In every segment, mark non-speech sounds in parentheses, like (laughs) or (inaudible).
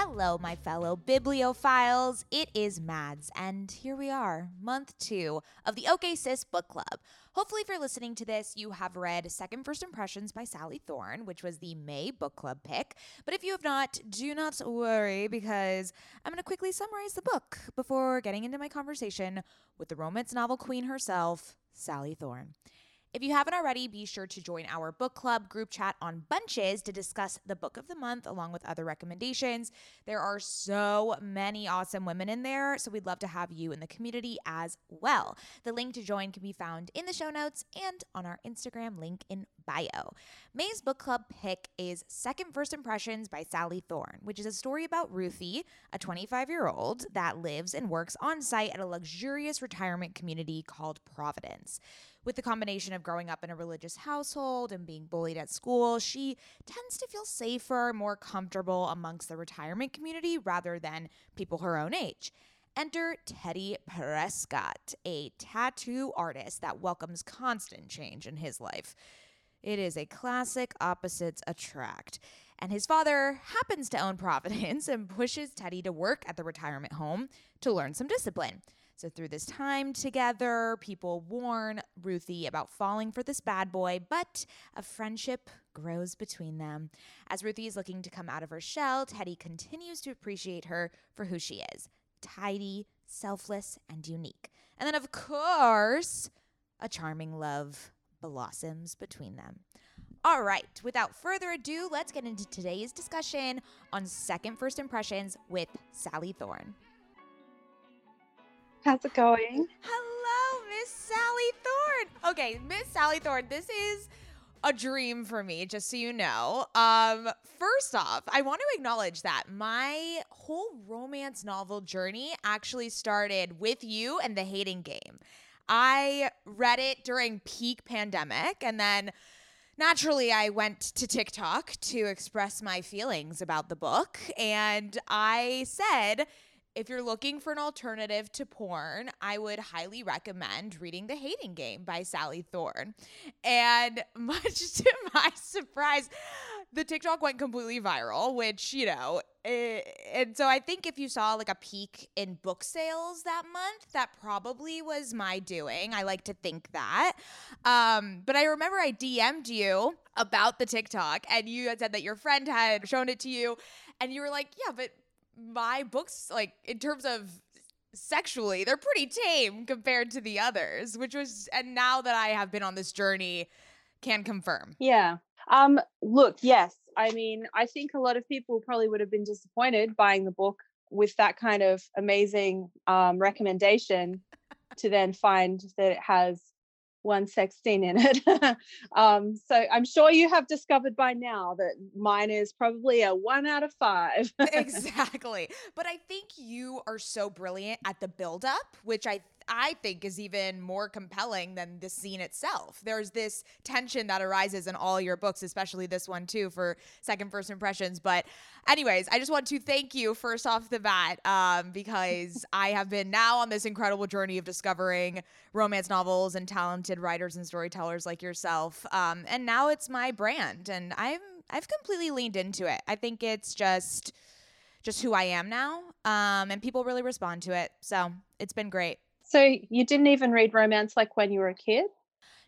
Hello, my fellow bibliophiles. It is Mads, and here we are, month two of the OK Sis Book Club. Hopefully, if you're listening to this, you have read Second First Impressions by Sally Thorne, which was the May book club pick. But if you have not, do not worry because I'm going to quickly summarize the book before getting into my conversation with the romance novel queen herself, Sally Thorne. If you haven't already, be sure to join our book club group chat on Bunches to discuss the book of the month along with other recommendations. There are so many awesome women in there, so we'd love to have you in the community as well. The link to join can be found in the show notes and on our Instagram link in bio. May's book club pick is Second First Impressions by Sally Thorne, which is a story about Ruthie, a 25 year old that lives and works on site at a luxurious retirement community called Providence. With the combination of growing up in a religious household and being bullied at school, she tends to feel safer, more comfortable amongst the retirement community rather than people her own age. Enter Teddy Prescott, a tattoo artist that welcomes constant change in his life. It is a classic opposites attract. And his father happens to own (laughs) Providence and pushes Teddy to work at the retirement home to learn some discipline. So, through this time together, people warn Ruthie about falling for this bad boy, but a friendship grows between them. As Ruthie is looking to come out of her shell, Teddy continues to appreciate her for who she is tidy, selfless, and unique. And then, of course, a charming love blossoms between them. All right, without further ado, let's get into today's discussion on second first impressions with Sally Thorne. How's it going? Hello, Miss Sally Thorne. Okay, Miss Sally Thorne, this is a dream for me, just so you know. Um, first off, I want to acknowledge that my whole romance novel journey actually started with you and the hating game. I read it during peak pandemic and then naturally I went to TikTok to express my feelings about the book and I said if you're looking for an alternative to porn, I would highly recommend reading The Hating Game by Sally Thorne. And (laughs) much to my surprise, the TikTok went completely viral, which, you know, eh, and so I think if you saw like a peak in book sales that month, that probably was my doing. I like to think that. Um, but I remember I DM'd you about the TikTok and you had said that your friend had shown it to you and you were like, yeah, but my books, like in terms of sexually, they're pretty tame compared to the others, which was, and now that I have been on this journey, can confirm. Yeah. Um, look, yes. I mean, I think a lot of people probably would have been disappointed buying the book with that kind of amazing um, recommendation to then find that it has one sex scene in it. (laughs) um, so I'm sure you have discovered by now that mine is probably a one out of five. (laughs) exactly. But I think you are so brilliant at the buildup, which I I think is even more compelling than the scene itself. There's this tension that arises in all your books, especially this one too for second first impressions. But anyways, I just want to thank you first off the bat um, because (laughs) I have been now on this incredible journey of discovering romance novels and talented writers and storytellers like yourself. Um, and now it's my brand, and I'm I've completely leaned into it. I think it's just just who I am now, um, and people really respond to it. So it's been great. So you didn't even read romance like when you were a kid?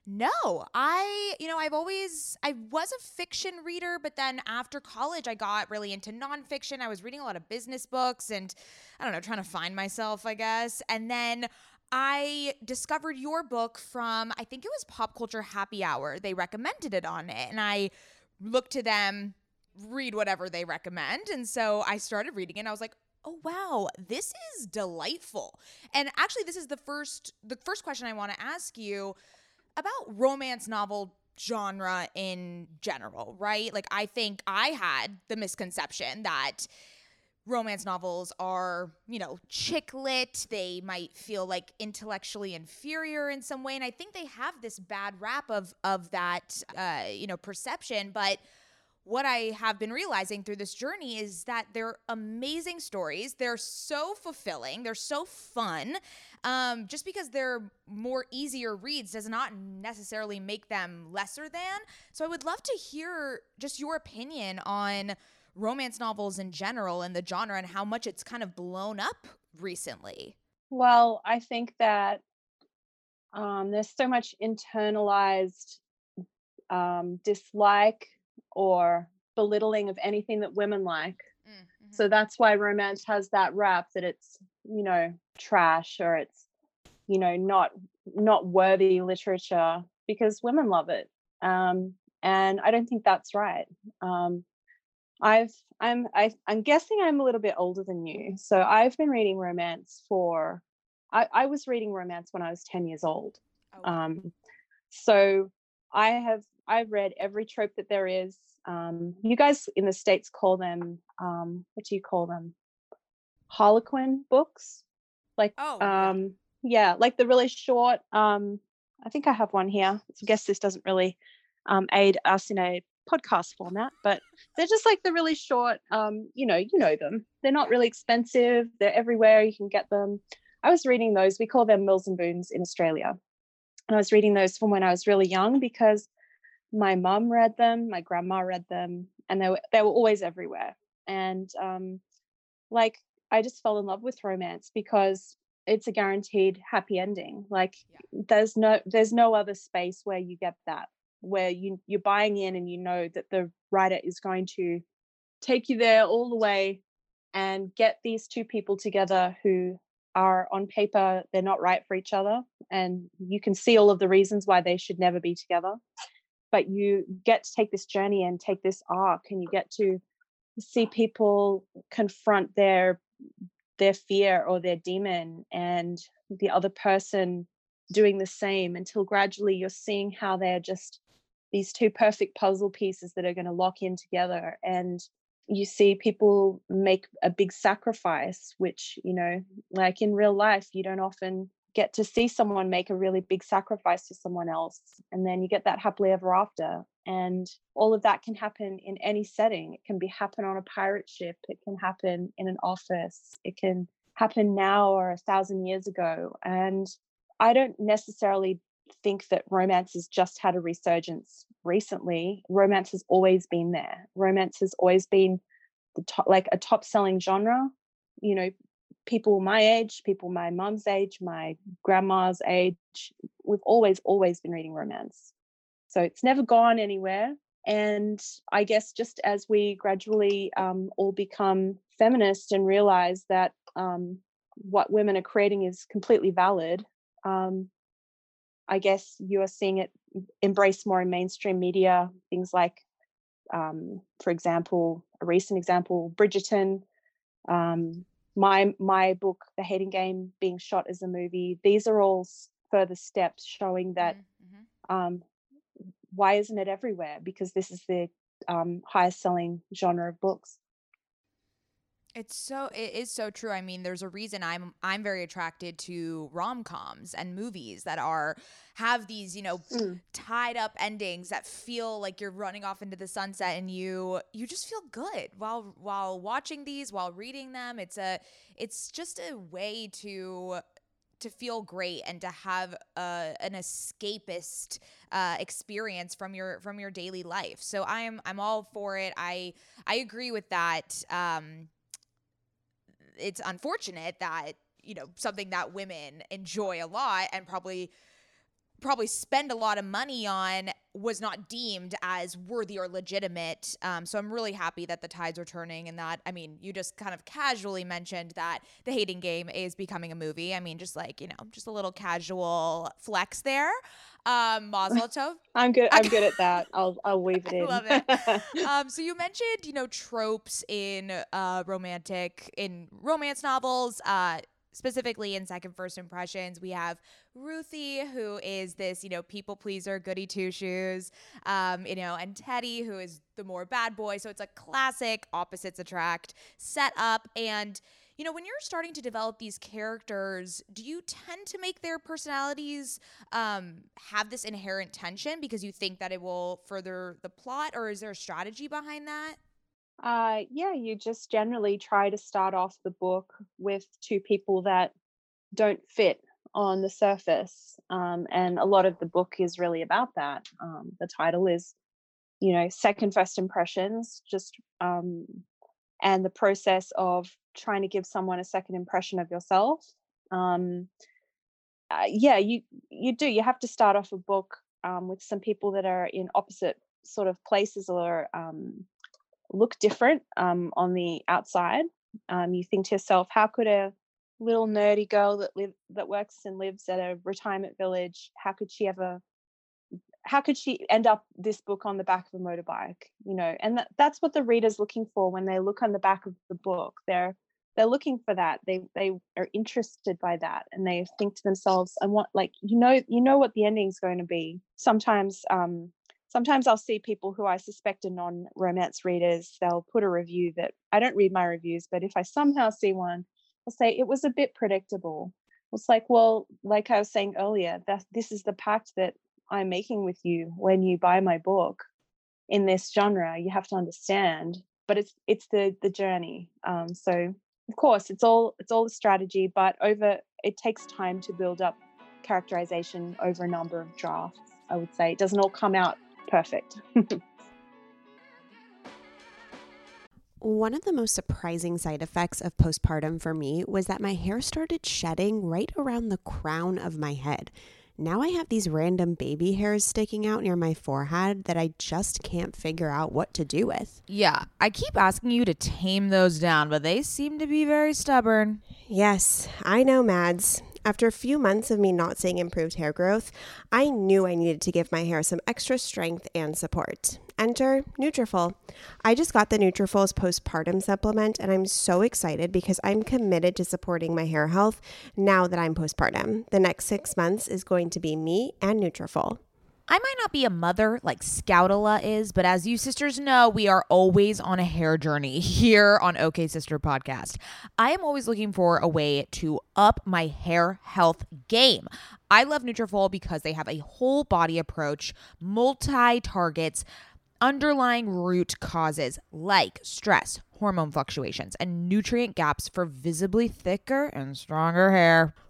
No, I, you know, I've always, I was a fiction reader, but then after college, I got really into nonfiction. I was reading a lot of business books and I don't know, trying to find myself, I guess. And then I discovered your book from, I think it was Pop Culture Happy Hour. They recommended it on it. And I looked to them, read whatever they recommend. And so I started reading it and I was like, oh wow this is delightful and actually this is the first the first question i want to ask you about romance novel genre in general, right? Like I think I had the misconception that romance novels are, you know, chick lit. They might feel like intellectually inferior in some way, and I think they have this bad rap of of that, uh, you know, perception. But what I have been realizing through this journey is that they're amazing stories. They're so fulfilling. They're so fun. Um, just because they're more easier reads does not necessarily make them lesser than. So I would love to hear just your opinion on romance novels in general and the genre and how much it's kind of blown up recently. Well, I think that um, there's so much internalized um, dislike or belittling of anything that women like. Mm-hmm. So that's why romance has that rap that it's, you know, trash or it's, you know, not not worthy literature because women love it. Um, and I don't think that's right. Um, I've I'm I, I'm guessing I'm a little bit older than you. So I've been reading romance for I, I was reading romance when I was 10 years old. Oh. Um, so I have I've read every trope that there is. Um, you guys in the states call them um, what do you call them? Harlequin books, like oh, um, yeah. yeah, like the really short. Um, I think I have one here. I guess this doesn't really um, aid us in a podcast format, but they're just like the really short. Um, you know, you know them. They're not really expensive. They're everywhere. You can get them. I was reading those. We call them Mills and Boons in Australia. And I was reading those from when I was really young because my mom read them, my grandma read them, and they were they were always everywhere. And um, like I just fell in love with romance because it's a guaranteed happy ending. Like yeah. there's no there's no other space where you get that where you you're buying in and you know that the writer is going to take you there all the way and get these two people together who are on paper they're not right for each other and you can see all of the reasons why they should never be together but you get to take this journey and take this arc and you get to see people confront their their fear or their demon and the other person doing the same until gradually you're seeing how they're just these two perfect puzzle pieces that are going to lock in together and you see people make a big sacrifice which you know like in real life you don't often get to see someone make a really big sacrifice for someone else and then you get that happily ever after and all of that can happen in any setting. It can be happen on a pirate ship it can happen in an office it can happen now or a thousand years ago and i don't necessarily think that romance has just had a resurgence recently. Romance has always been there. Romance has always been the top like a top selling genre you know people my age, people my mom's age, my grandma's age, we've always, always been reading romance. So it's never gone anywhere. And I guess just as we gradually um, all become feminist and realize that um, what women are creating is completely valid, um, I guess you are seeing it embraced more in mainstream media. Things like, um, for example, a recent example, Bridgerton, um, my my book the hating game being shot as a movie these are all further steps showing that mm-hmm. um, why isn't it everywhere because this is the um, highest selling genre of books it's so it is so true. I mean, there's a reason I'm I'm very attracted to rom-coms and movies that are have these, you know, mm. tied up endings that feel like you're running off into the sunset and you you just feel good while while watching these, while reading them. It's a it's just a way to to feel great and to have a, an escapist uh, experience from your from your daily life. So I'm I'm all for it. I I agree with that. Um, it's unfortunate that you know something that women enjoy a lot and probably probably spend a lot of money on was not deemed as worthy or legitimate. Um, so I'm really happy that the tides are turning and that, I mean, you just kind of casually mentioned that The Hating Game is becoming a movie. I mean, just like, you know, just a little casual flex there. Um, Mazel (laughs) tov. I'm good. I'm good at (laughs) that. I'll I'll wave it in. I love it. (laughs) um, so you mentioned, you know, tropes in uh, romantic in romance novels. Uh, specifically in second first impressions we have ruthie who is this you know people pleaser goody two shoes um, you know and teddy who is the more bad boy. So it's a classic opposites attract set up and you know when you're starting to develop these characters do you tend to make their personalities um, have this inherent tension because you think that it will further the plot or is there a strategy behind that uh, yeah, you just generally try to start off the book with two people that don't fit on the surface. Um, and a lot of the book is really about that. Um, the title is, you know, Second First Impressions, just, um, and the process of trying to give someone a second impression of yourself. Um, uh, yeah, you you do. You have to start off a book um, with some people that are in opposite sort of places or um, look different um, on the outside. Um, you think to yourself, how could a little nerdy girl that live that works and lives at a retirement village, how could she ever how could she end up this book on the back of a motorbike? You know and that, that's what the reader's looking for when they look on the back of the book. They're they're looking for that. They they are interested by that and they think to themselves i want like you know you know what the ending's going to be. Sometimes um sometimes I'll see people who I suspect are non romance readers, they'll put a review that I don't read my reviews, but if I somehow see one, I'll say it was a bit predictable. It's like, well, like I was saying earlier, that this is the pact that I'm making with you when you buy my book in this genre. You have to understand, but it's it's the the journey. Um, so of course, it's all it's all a strategy, but over it takes time to build up characterization over a number of drafts. I would say it doesn't all come out perfect. (laughs) One of the most surprising side effects of postpartum for me was that my hair started shedding right around the crown of my head. Now I have these random baby hairs sticking out near my forehead that I just can't figure out what to do with. Yeah, I keep asking you to tame those down, but they seem to be very stubborn. Yes, I know, Mads. After a few months of me not seeing improved hair growth, I knew I needed to give my hair some extra strength and support. Enter Nutrafol. I just got the Nutrafol's postpartum supplement and I'm so excited because I'm committed to supporting my hair health now that I'm postpartum. The next 6 months is going to be me and Nutrafol. I might not be a mother like Scoutala is, but as you sisters know, we are always on a hair journey (laughs) here on OK Sister Podcast. I am always looking for a way to up my hair health game. I love Nutrafol because they have a whole body approach, multi targets, underlying root causes like stress, hormone fluctuations, and nutrient gaps for visibly thicker and stronger hair.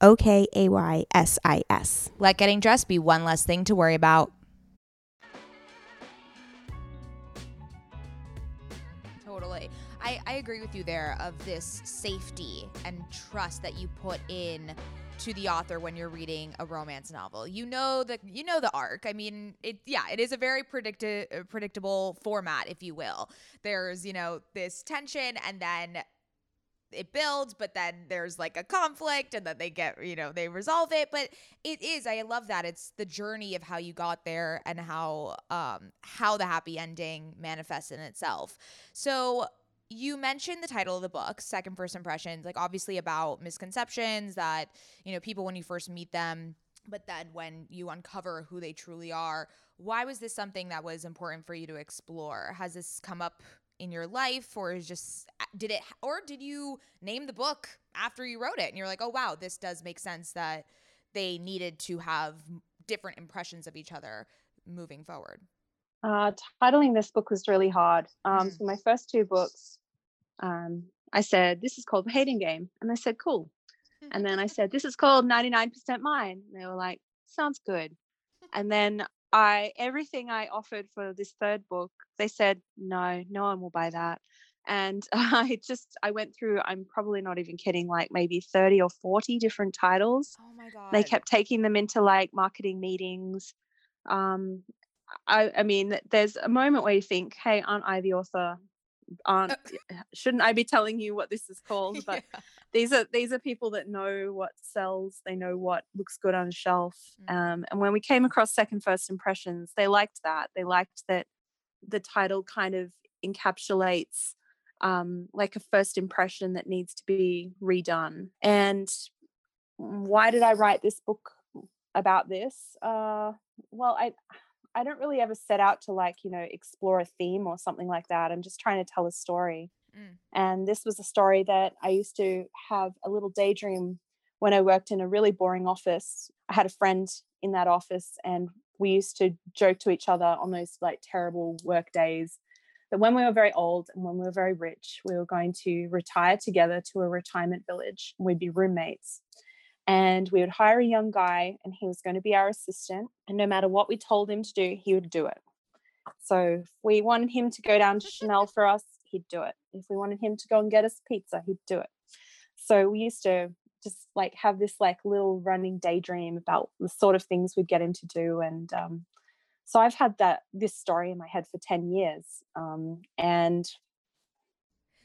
O K A Y S I S. Let getting dressed be one less thing to worry about. Totally. I, I agree with you there of this safety and trust that you put in to the author when you're reading a romance novel. You know the you know the arc. I mean, it yeah, it is a very predicti- predictable format if you will. There's, you know, this tension and then it builds, but then there's like a conflict and then they get, you know, they resolve it. But it is, I love that. It's the journey of how you got there and how um how the happy ending manifests in itself. So you mentioned the title of the book, Second First Impressions, like obviously about misconceptions that, you know, people when you first meet them, but then when you uncover who they truly are, why was this something that was important for you to explore? Has this come up in your life or is just did it or did you name the book after you wrote it? And you're like oh wow this does make sense that they needed to have different impressions of each other moving forward. Uh, titling this book was really hard. Um, mm. for my first two books um, i said this is called the hating game. And they said cool. And then i said this is called 99% mine. And they were like sounds good. (laughs) And then I everything I offered for this third book, they said no, no one will buy that. And (laughs) I just I went through. I'm probably not even kidding. Like maybe thirty or forty different titles. Oh my god! They kept taking them into like marketing meetings. Um, I I mean, there's a moment where you think, hey, aren't I the author? Aren't shouldn't I be telling you what this is (laughs) called? But yeah these are these are people that know what sells they know what looks good on a shelf mm. um, and when we came across second first impressions they liked that they liked that the title kind of encapsulates um, like a first impression that needs to be redone and why did i write this book about this uh, well i i don't really ever set out to like you know explore a theme or something like that i'm just trying to tell a story Mm. And this was a story that I used to have a little daydream when I worked in a really boring office. I had a friend in that office, and we used to joke to each other on those like terrible work days that when we were very old and when we were very rich, we were going to retire together to a retirement village. We'd be roommates. And we would hire a young guy, and he was going to be our assistant. And no matter what we told him to do, he would do it. So if we wanted him to go down to Chanel (laughs) for us, he'd do it. If we wanted him to go and get us pizza, he'd do it. So we used to just like have this like little running daydream about the sort of things we'd get him to do. And um, so I've had that this story in my head for 10 years. Um, and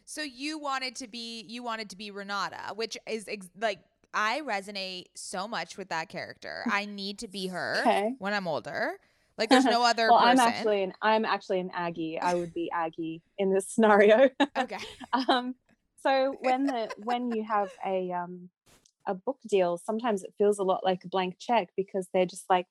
so you wanted to be you wanted to be Renata, which is ex- like I resonate so much with that character. I need to be her okay. when I'm older. Like there's (laughs) no other. well, person. I'm actually an I'm actually an Aggie. I would be Aggie in this scenario. (laughs) okay. um, so when the when you have a um a book deal, sometimes it feels a lot like a blank check because they're just like,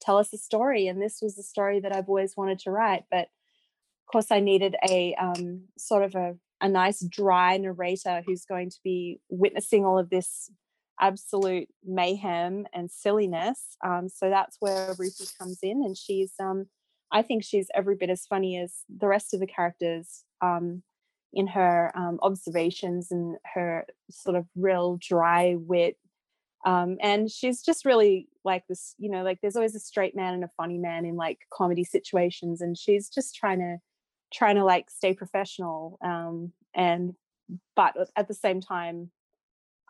tell us a story, and this was the story that I've always wanted to write. But of course, I needed a um sort of a a nice dry narrator who's going to be witnessing all of this absolute mayhem and silliness. Um, so that's where Ruthie comes in, and she's um, I think she's every bit as funny as the rest of the characters um, in her um, observations and her sort of real dry wit. Um, and she's just really like this, you know, like there's always a straight man and a funny man in like comedy situations, and she's just trying to trying to like stay professional um, and but at the same time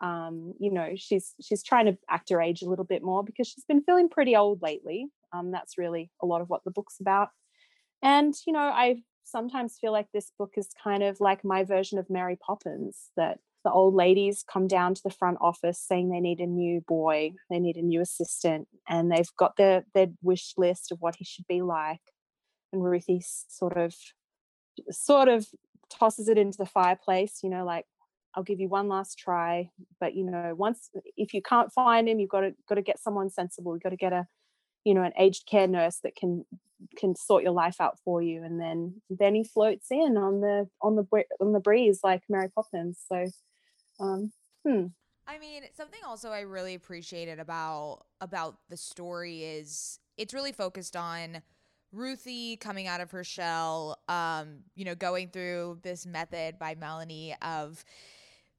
um, you know she's she's trying to act her age a little bit more because she's been feeling pretty old lately. Um, that's really a lot of what the book's about. And you know i sometimes feel like this book is kind of like my version of mary poppins that the old ladies come down to the front office saying they need a new boy they need a new assistant and they've got their their wish list of what he should be like. And ruthie sort of sort of tosses it into the fireplace you know like I'll give you one last try. But you know, once if you can't find him, you've got to got to get someone sensible. You've got to get a, you know, an aged care nurse that can can sort your life out for you. And then then he floats in on the on the on the breeze like Mary Poppins. So, um, hmm. I mean, something also I really appreciated about about the story is it's really focused on Ruthie coming out of her shell, um, you know, going through this method by Melanie of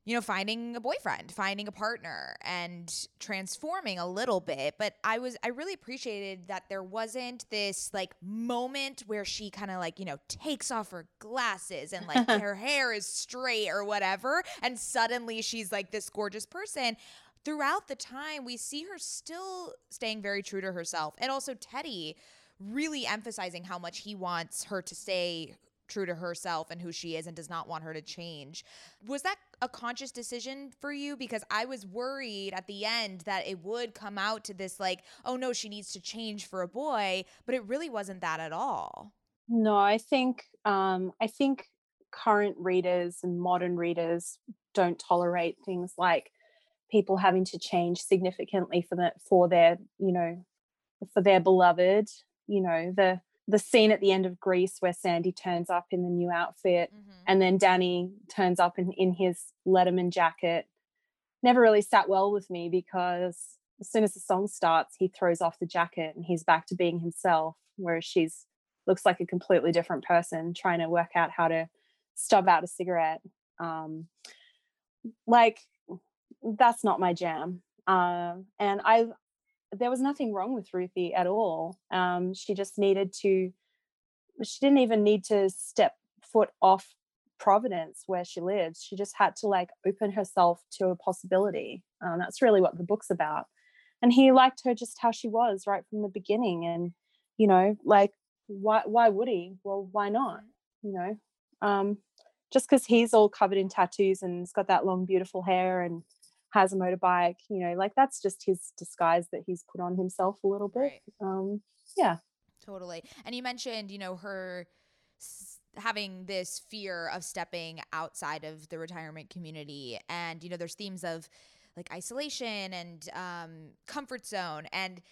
you know, finding a boyfriend, finding a partner, and transforming a little bit. But I was, I really appreciated that there wasn't this like moment where she kind of like, you know, takes off her glasses and like (laughs) her hair is straight or whatever. And suddenly she's like this gorgeous person. Throughout the time, we see her still staying very true to herself. And also Teddy really emphasizing how much he wants her to stay true to herself and who she is and does not want her to change. Was that a conscious decision for you? Because I was worried at the end that it would come out to this, like, oh no, she needs to change for a boy, but it really wasn't that at all. No, I think um, I think current readers and modern readers don't tolerate things like people having to change significantly for the for their you know for their beloved you know the the scene at the end of Grease where Sandy turns up in the new outfit mm-hmm. and then Danny turns up in, in his Letterman jacket never really sat well with me because as soon as the song starts, he throws off the jacket and he's back to being himself, whereas she's looks like a completely different person trying to work out how to stub out a cigarette. Um, like that's not my jam. Uh, and I there was nothing wrong with Ruthie at all. Um, she just needed to, she didn't even need to step foot off Providence where she lives. She just had to like open herself to a possibility. Um, that's really what the book's about. And he liked her just how she was right from the beginning. And, you know, like, why, why would he? Well, why not? You know, um, just because he's all covered in tattoos and he's got that long, beautiful hair and has a motorbike you know like that's just his disguise that he's put on himself a little bit right. um yeah totally and you mentioned you know her s- having this fear of stepping outside of the retirement community and you know there's themes of like isolation and um comfort zone and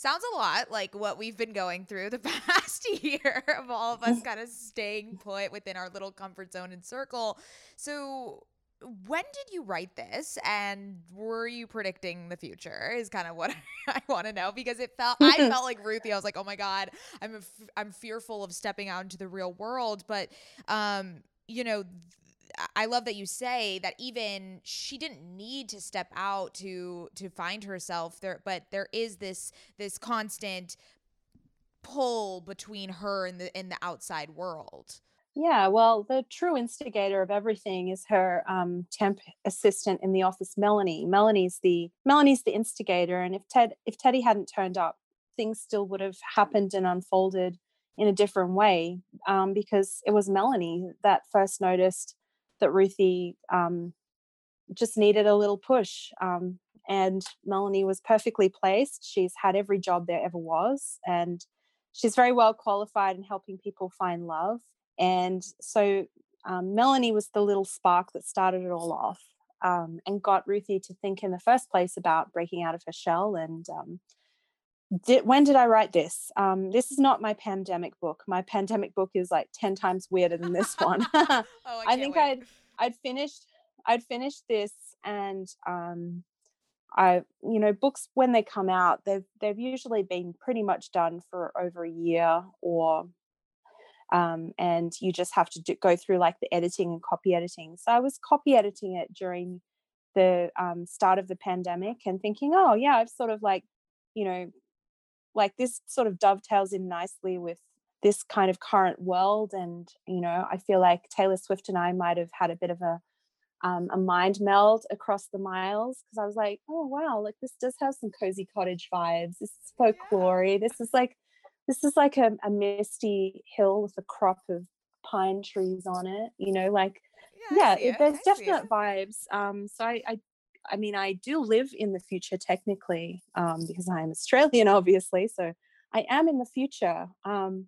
sounds a lot like what we've been going through the (laughs) past year of all of us (laughs) kind of staying put within our little comfort zone and circle. So, when did you write this and were you predicting the future is kind of what (laughs) I want to know because it felt I (laughs) felt like Ruthie I was like oh my god I'm f- I'm fearful of stepping out into the real world. But um you know I love that you say that even she didn't need to step out to to find herself there but there is this this constant pull between her and the in the outside world yeah, well, the true instigator of everything is her um, temp assistant in the office, Melanie. Melanie's the Melanie's the instigator, and if Ted if Teddy hadn't turned up, things still would have happened and unfolded in a different way um, because it was Melanie that first noticed that Ruthie um, just needed a little push. Um, and Melanie was perfectly placed. She's had every job there ever was, and she's very well qualified in helping people find love and so um, Melanie was the little spark that started it all off um, and got Ruthie to think in the first place about breaking out of her shell. And um, did, when did I write this? Um, this is not my pandemic book. My pandemic book is like 10 times weirder than this one. (laughs) (laughs) oh, I, I think wait. I'd, I'd finished, I'd finished this and um, I, you know, books when they come out, they've they've usually been pretty much done for over a year, or um, and you just have to do, go through like the editing and copy editing. So I was copy editing it during the um, start of the pandemic and thinking, oh yeah, I've sort of like, you know, like this sort of dovetails in nicely with this kind of current world, and you know, I feel like Taylor Swift and I might have had a bit of a um, a mind meld across the miles because I was like, oh wow, like this does have some cozy cottage vibes. This is folklore. This is like this is like a, a misty hill with a crop of pine trees on it. You know, like yeah, yeah it, there's I definite vibes. Um, so I, I I mean, I do live in the future technically um, because I am Australian, (laughs) obviously. So I am in the future. Um,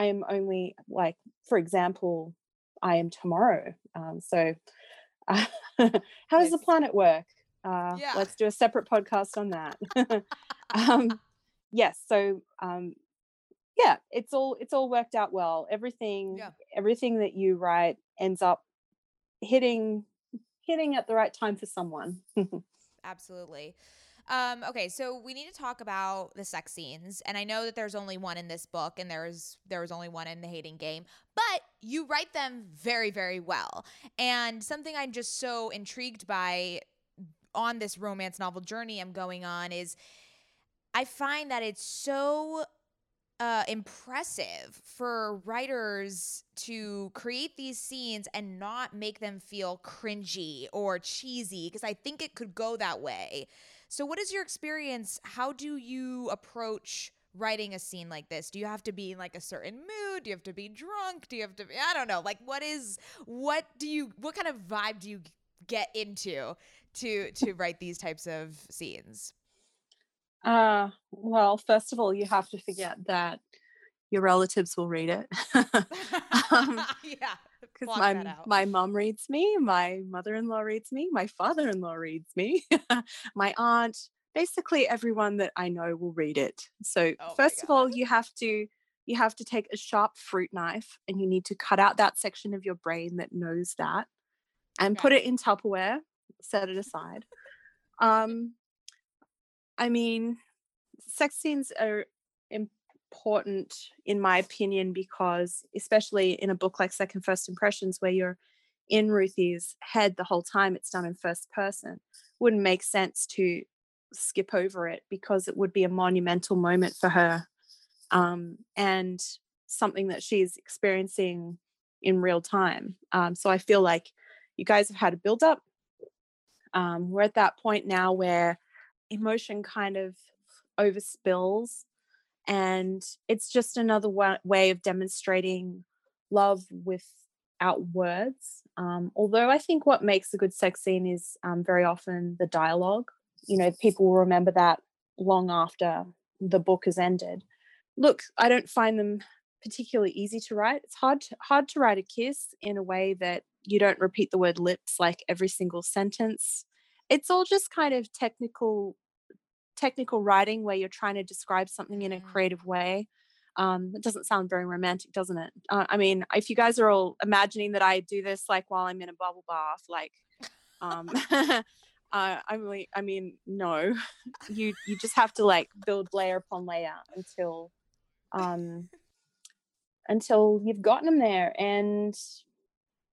I am only like, for example, I am tomorrow. Um, so uh, (laughs) how does the planet work? Uh, yeah. Let's do a separate podcast on that. (laughs) um, yes. So um, yeah, it's all it's all worked out well. Everything yeah. everything that you write ends up hitting hitting at the right time for someone. (laughs) Absolutely. Um, okay, so we need to talk about the sex scenes, and I know that there's only one in this book, and there's there was only one in the Hating Game, but you write them very, very well. And something I'm just so intrigued by on this romance novel journey I'm going on is I find that it's so uh, impressive for writers to create these scenes and not make them feel cringy or cheesy because I think it could go that way. So, what is your experience? How do you approach writing a scene like this? Do you have to be in like a certain mood? Do you have to be drunk? Do you have to be, I don't know, like what is, what do you, what kind of vibe do you get into to, to write these types of scenes? Uh, well, first of all, you have to forget that your relatives will read it. (laughs) (laughs) um, yeah because my my mom reads me, my mother-in-law reads me, my father-in-law reads me, (laughs) my aunt, basically everyone that I know will read it. So oh first of all, you have to you have to take a sharp fruit knife and you need to cut out that section of your brain that knows that and okay. put it in Tupperware, set it aside. Um I mean, sex scenes are important in my opinion because especially in a book like second first impressions where you're in ruthie's head the whole time it's done in first person wouldn't make sense to skip over it because it would be a monumental moment for her um, and something that she's experiencing in real time um, so i feel like you guys have had a build up um, we're at that point now where emotion kind of overspills and it's just another way of demonstrating love without words um, although i think what makes a good sex scene is um, very often the dialogue. You know people will remember that long after the book has ended. Look i don't find them particularly easy to write. It's hard to, hard to write a kiss in a way that you don't repeat the word lips like every single sentence it's all just kind of technical technical writing where you're trying to describe something in a mm. creative way. Um, it doesn't sound very romantic, doesn't it? Uh, I mean, if you guys are all imagining that I do this like while I'm in a bubble bath, like, um, (laughs) (laughs) uh, I mean, I mean, no, (laughs) you you just have to like build layer upon layer until, um, until you've gotten them there. And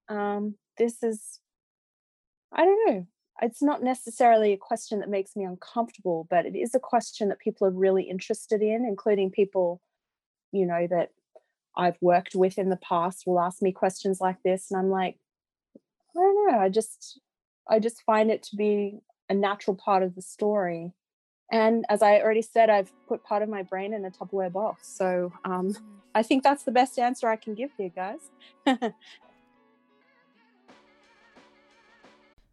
um, this is, I don't know it's not necessarily a question that makes me uncomfortable, but it is a question that people are really interested in, including people, you know, that I've worked with in the past will ask me questions like this. And I'm like, I don't know, I just I just find it to be a natural part of the story. And as I already said, I've put part of my brain in a Tupperware box. So um, mm-hmm. I think that's the best answer I can give you guys. (laughs)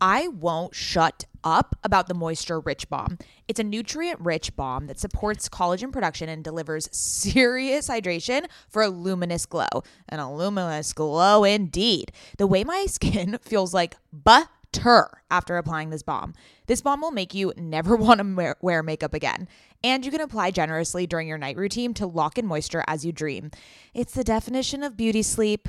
I won't shut up about the Moisture Rich Balm. It's a nutrient rich balm that supports collagen production and delivers (laughs) serious hydration for a luminous glow. And a luminous glow indeed. The way my (laughs) skin feels like butter after applying this balm. This balm will make you never (laughs) want to wear makeup again. And you can apply generously during your night routine to lock in moisture as you dream. It's the definition of beauty sleep.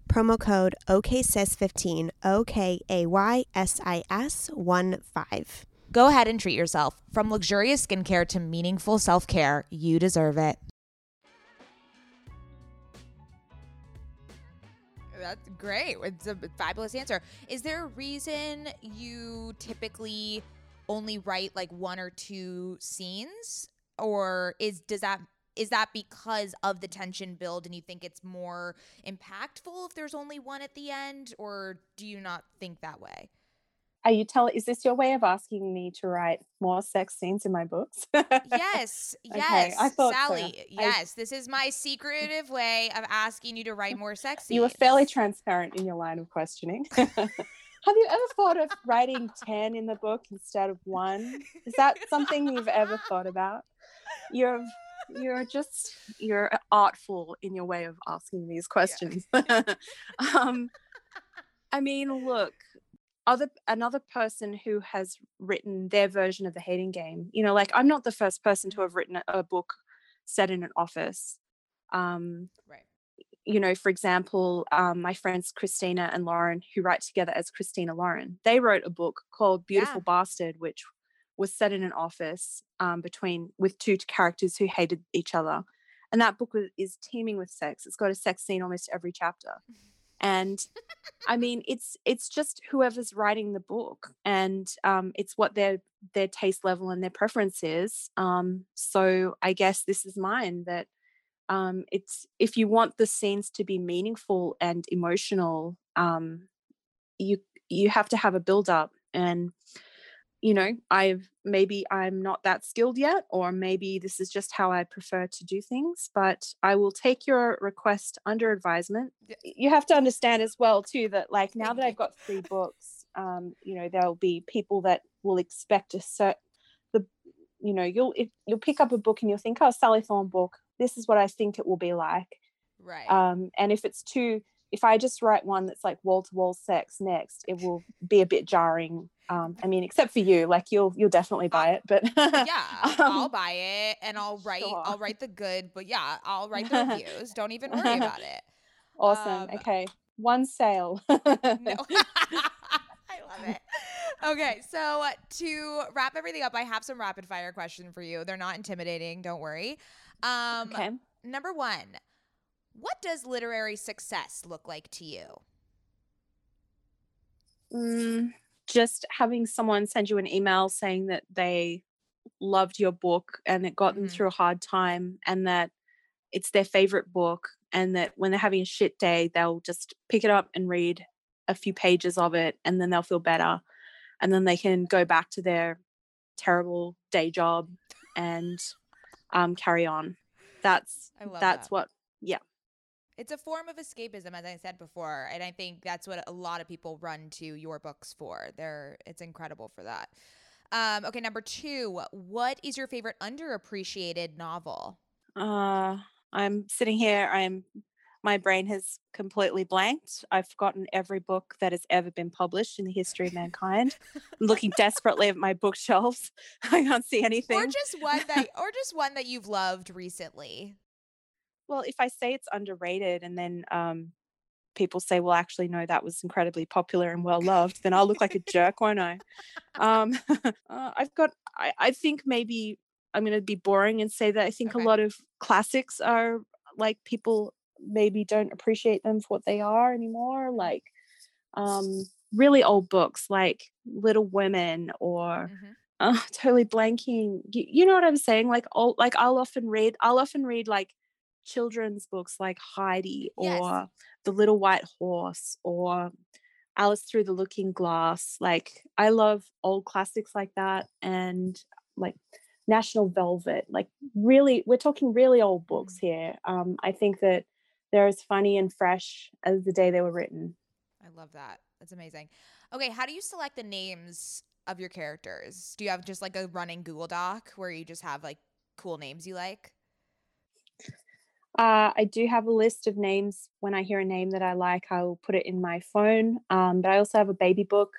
promo code OKSIS15, O K A Y S I S 1 5. Go ahead and treat yourself. From luxurious skincare to meaningful self care, you deserve it. That's great. It's a fabulous answer. Is there a reason you typically only write like one or two scenes? Or is does that is that because of the tension build and you think it's more impactful if there's only one at the end or do you not think that way? Are you telling is this your way of asking me to write more sex scenes in my books? Yes (laughs) yes I thought sally so. yes I, this is my secretive way of asking you to write more sex scenes (laughs) you were fairly transparent in your line of questioning. (laughs) Have you ever thought of writing 10 in the book instead of one? Is that something you've ever thought about? You're you're just you're artful in your way of asking these questions. Yeah. (laughs) um, I mean, look, other another person who has written their version of the hating game. You know, like I'm not the first person to have written a, a book set in an office. Um, right. You know, for example, um, my friends Christina and Lauren, who write together as Christina Lauren, they wrote a book called Beautiful yeah. Bastard, which was set in an office um, between with two characters who hated each other and that book is teeming with sex it's got a sex scene almost every chapter and i (laughs) mean it's it's just whoever's writing the book and um, it's what their their taste level and their preference is um, so i guess this is mine that um, it's if you want the scenes to be meaningful and emotional um, you you have to have a build up and you know i've maybe i'm not that skilled yet or maybe this is just how i prefer to do things but i will take your request under advisement. You have to understand as well too that like now that i've got three books um you know there'll be people that will expect a certain the you know you'll if, you'll pick up a book and you'll think oh sally thorne book this is what i think it will be like. Right. Um and if it's too if I just write one that's like wall to wall sex next, it will be a bit jarring. Um, I mean, except for you, like you'll you'll definitely buy it, but yeah, (laughs) um, I'll buy it and I'll write sure. I'll write the good, but yeah, I'll write the (laughs) reviews. Don't even worry (laughs) about it. Awesome. Um, okay, one sale. no. I love it. Okay, so to wrap everything up, I have some rapid fire questions for you. They're not intimidating. Don't worry. Um, okay. Number one what does literary success look like to you? Mm, just having someone send you an email saying that they loved your book and it got mm-hmm. them through a hard time and that it's their favorite book and that when they're having a shit day they'll just pick it up and read a few pages of it and then they'll feel better and then they can go back to their terrible day job and um, carry on that's that's that. what yeah it's a form of escapism, as I said before, and I think that's what a lot of people run to your books for. They're it's incredible for that. Um, okay, number two, what is your favorite underappreciated novel? Uh, I'm sitting here. I'm my brain has completely blanked. I've forgotten every book that has ever been published in the history of mankind. I'm looking desperately at my bookshelves. (laughs) I can't see anything. Or just one that or just one that you've loved recently well, if I say it's underrated and then um, people say, well, actually, no, that was incredibly popular and well loved, then I'll look like a jerk, won't I? Um, (laughs) uh, I've got, I, I think maybe I'm going to be boring and say that I think Okay. a lot of classics are like people maybe don't appreciate them for what they are anymore. Like um, really old books like Little Women or Mhm. uh, (laughs) totally blanking. You, you know what I'm saying? Like, all, like I'll often read, I'll often read like children's books like Heidi Yes. or The Little White Horse or Alice Through the Looking Glass. Like, I love old classics like that and like National Velvet. Like, really, we're talking really old books here. Um, I think that they're as funny and fresh as the day they were written. I love that. That's amazing. Okay, how do you select the names of your characters? Do you have just like a running Google Doc where you just have like cool names you like? Uh, I do have a list of names. When I hear a name that I like, I'll put it in my phone. Um, but I also have a baby book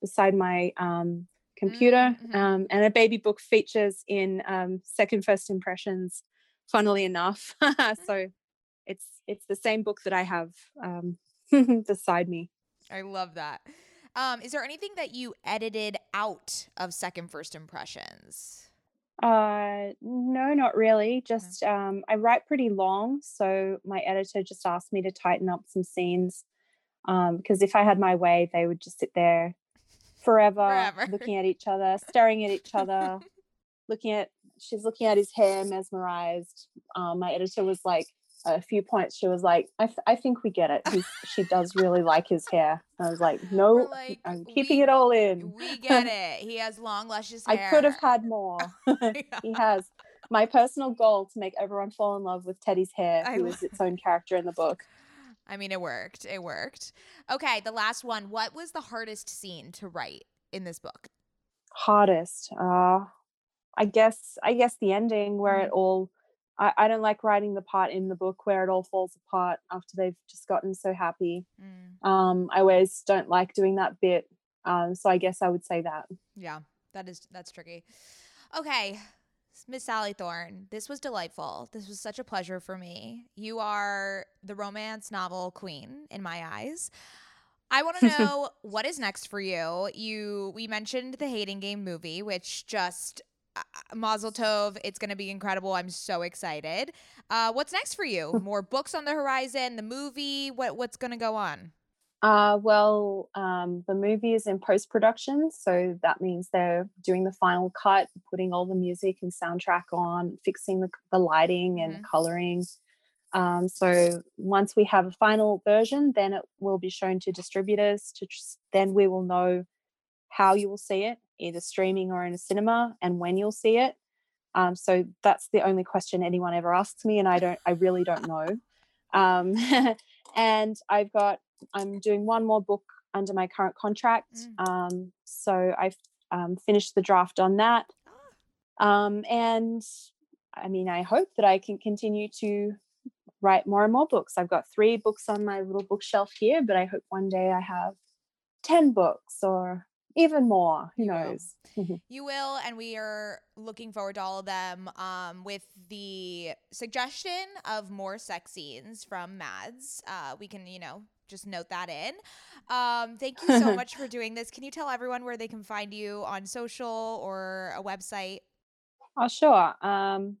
beside my um, computer, Mhm. um, and a baby book features in um, Second First Impressions. Funnily enough, (laughs) so it's it's the same book that I have um, (laughs) beside me. I love that. Um, is there anything that you edited out of Second First Impressions? Uh, no, not really. Just um, I write pretty long, so my editor just asked me to tighten up some scenes. Um, because if I had my way, they would just sit there forever, Forever. (laughs) looking at each other, staring at each other, looking at. She's looking at his hair, mesmerized. Um, my editor was like, a few points. She was like, "I, th- I think we get it. He's, she does really like his hair." I was like, (laughs) "No, like, I'm keeping "We- it all in." We get (laughs) it. He has long, luscious I could have had more. (laughs) he has my personal goal to make everyone fall in love with Teddy's hair, I who lo- is its own character in the book. (sighs) I mean, it worked. It worked. Okay, the last one. What was the hardest scene to write in this book? Hardest, uh, I guess. I guess the ending where Mm-hmm. it all. I, I don't like writing the part in the book where it all falls apart after they've just gotten so happy. Mm, Um, I always don't like doing that bit. Um, so I guess I would say that. yeah, that is that's tricky. Okay, Miss Sally Thorne, this was delightful. This was such a pleasure for me. You are the romance novel queen in my eyes. I want to (laughs) know what is next for you. You we mentioned the Hating Game movie, which just uh, Mazel Tov. It's going to be incredible. I'm so excited. Uh, what's next for you? (laughs) More books on the horizon? The movie? What what's going to go on? Uh, well, um, the movie is in post production, so that means they're doing the final cut, putting all the music and soundtrack on, fixing the, the lighting and Mhm. coloring. Um, so once we have a final version, then it will be shown to distributors. To tr- then we will know how you will see it, either streaming or in a cinema, and when you'll see it. Um, so that's the only question anyone ever asks me, and I don't, I really don't know. Um, (laughs) and I've got, I'm doing one more book under my current contract. Mm. Um, so I've um, finished the draft on that. Um, and I mean, I hope that I can continue to write more and more books. I've got three books on my little bookshelf here, but I hope one day I have 10 books or even more. Who You will. knows? You will, and we are looking forward to all of them. Um, with the suggestion of more sex scenes from Mads, uh, we can, you know, just note that in. Um, thank you so (laughs) much for doing this. Can you tell everyone where they can find you on social or a website? Oh, sure. Um,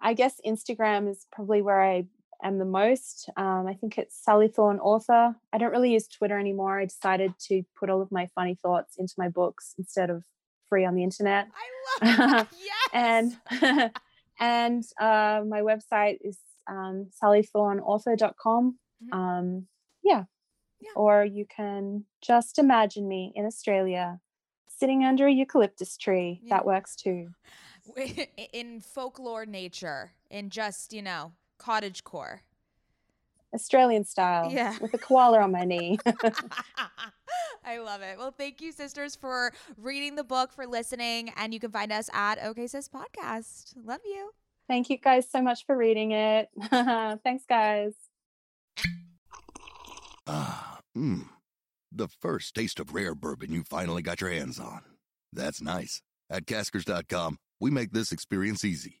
I guess Instagram is probably where I am the most. Um, I think it's Sally Thorne Author. I don't really use Twitter anymore. I decided to put all of my funny thoughts into my books instead of free on the internet. I love (laughs) yes. And (laughs) and uh, my website is um, sallythorneauthor.com. Mhm. Um, yeah. Yeah. Or you can just imagine me in Australia sitting under a eucalyptus tree. Yeah. That works too. (laughs) in folklore nature, in just, you know, cottage core. Australian style. Yeah. With a koala on my knee. (laughs) (laughs) I love it. Well, thank you, sisters, for reading the book, for listening, and you can find us at OK Sis Podcast. Love you. Thank you guys so much for reading it. (laughs) Thanks, guys. Ah, mmm. The first taste of rare bourbon you finally got your hands on. That's nice. At Caskers.com, we make this experience easy.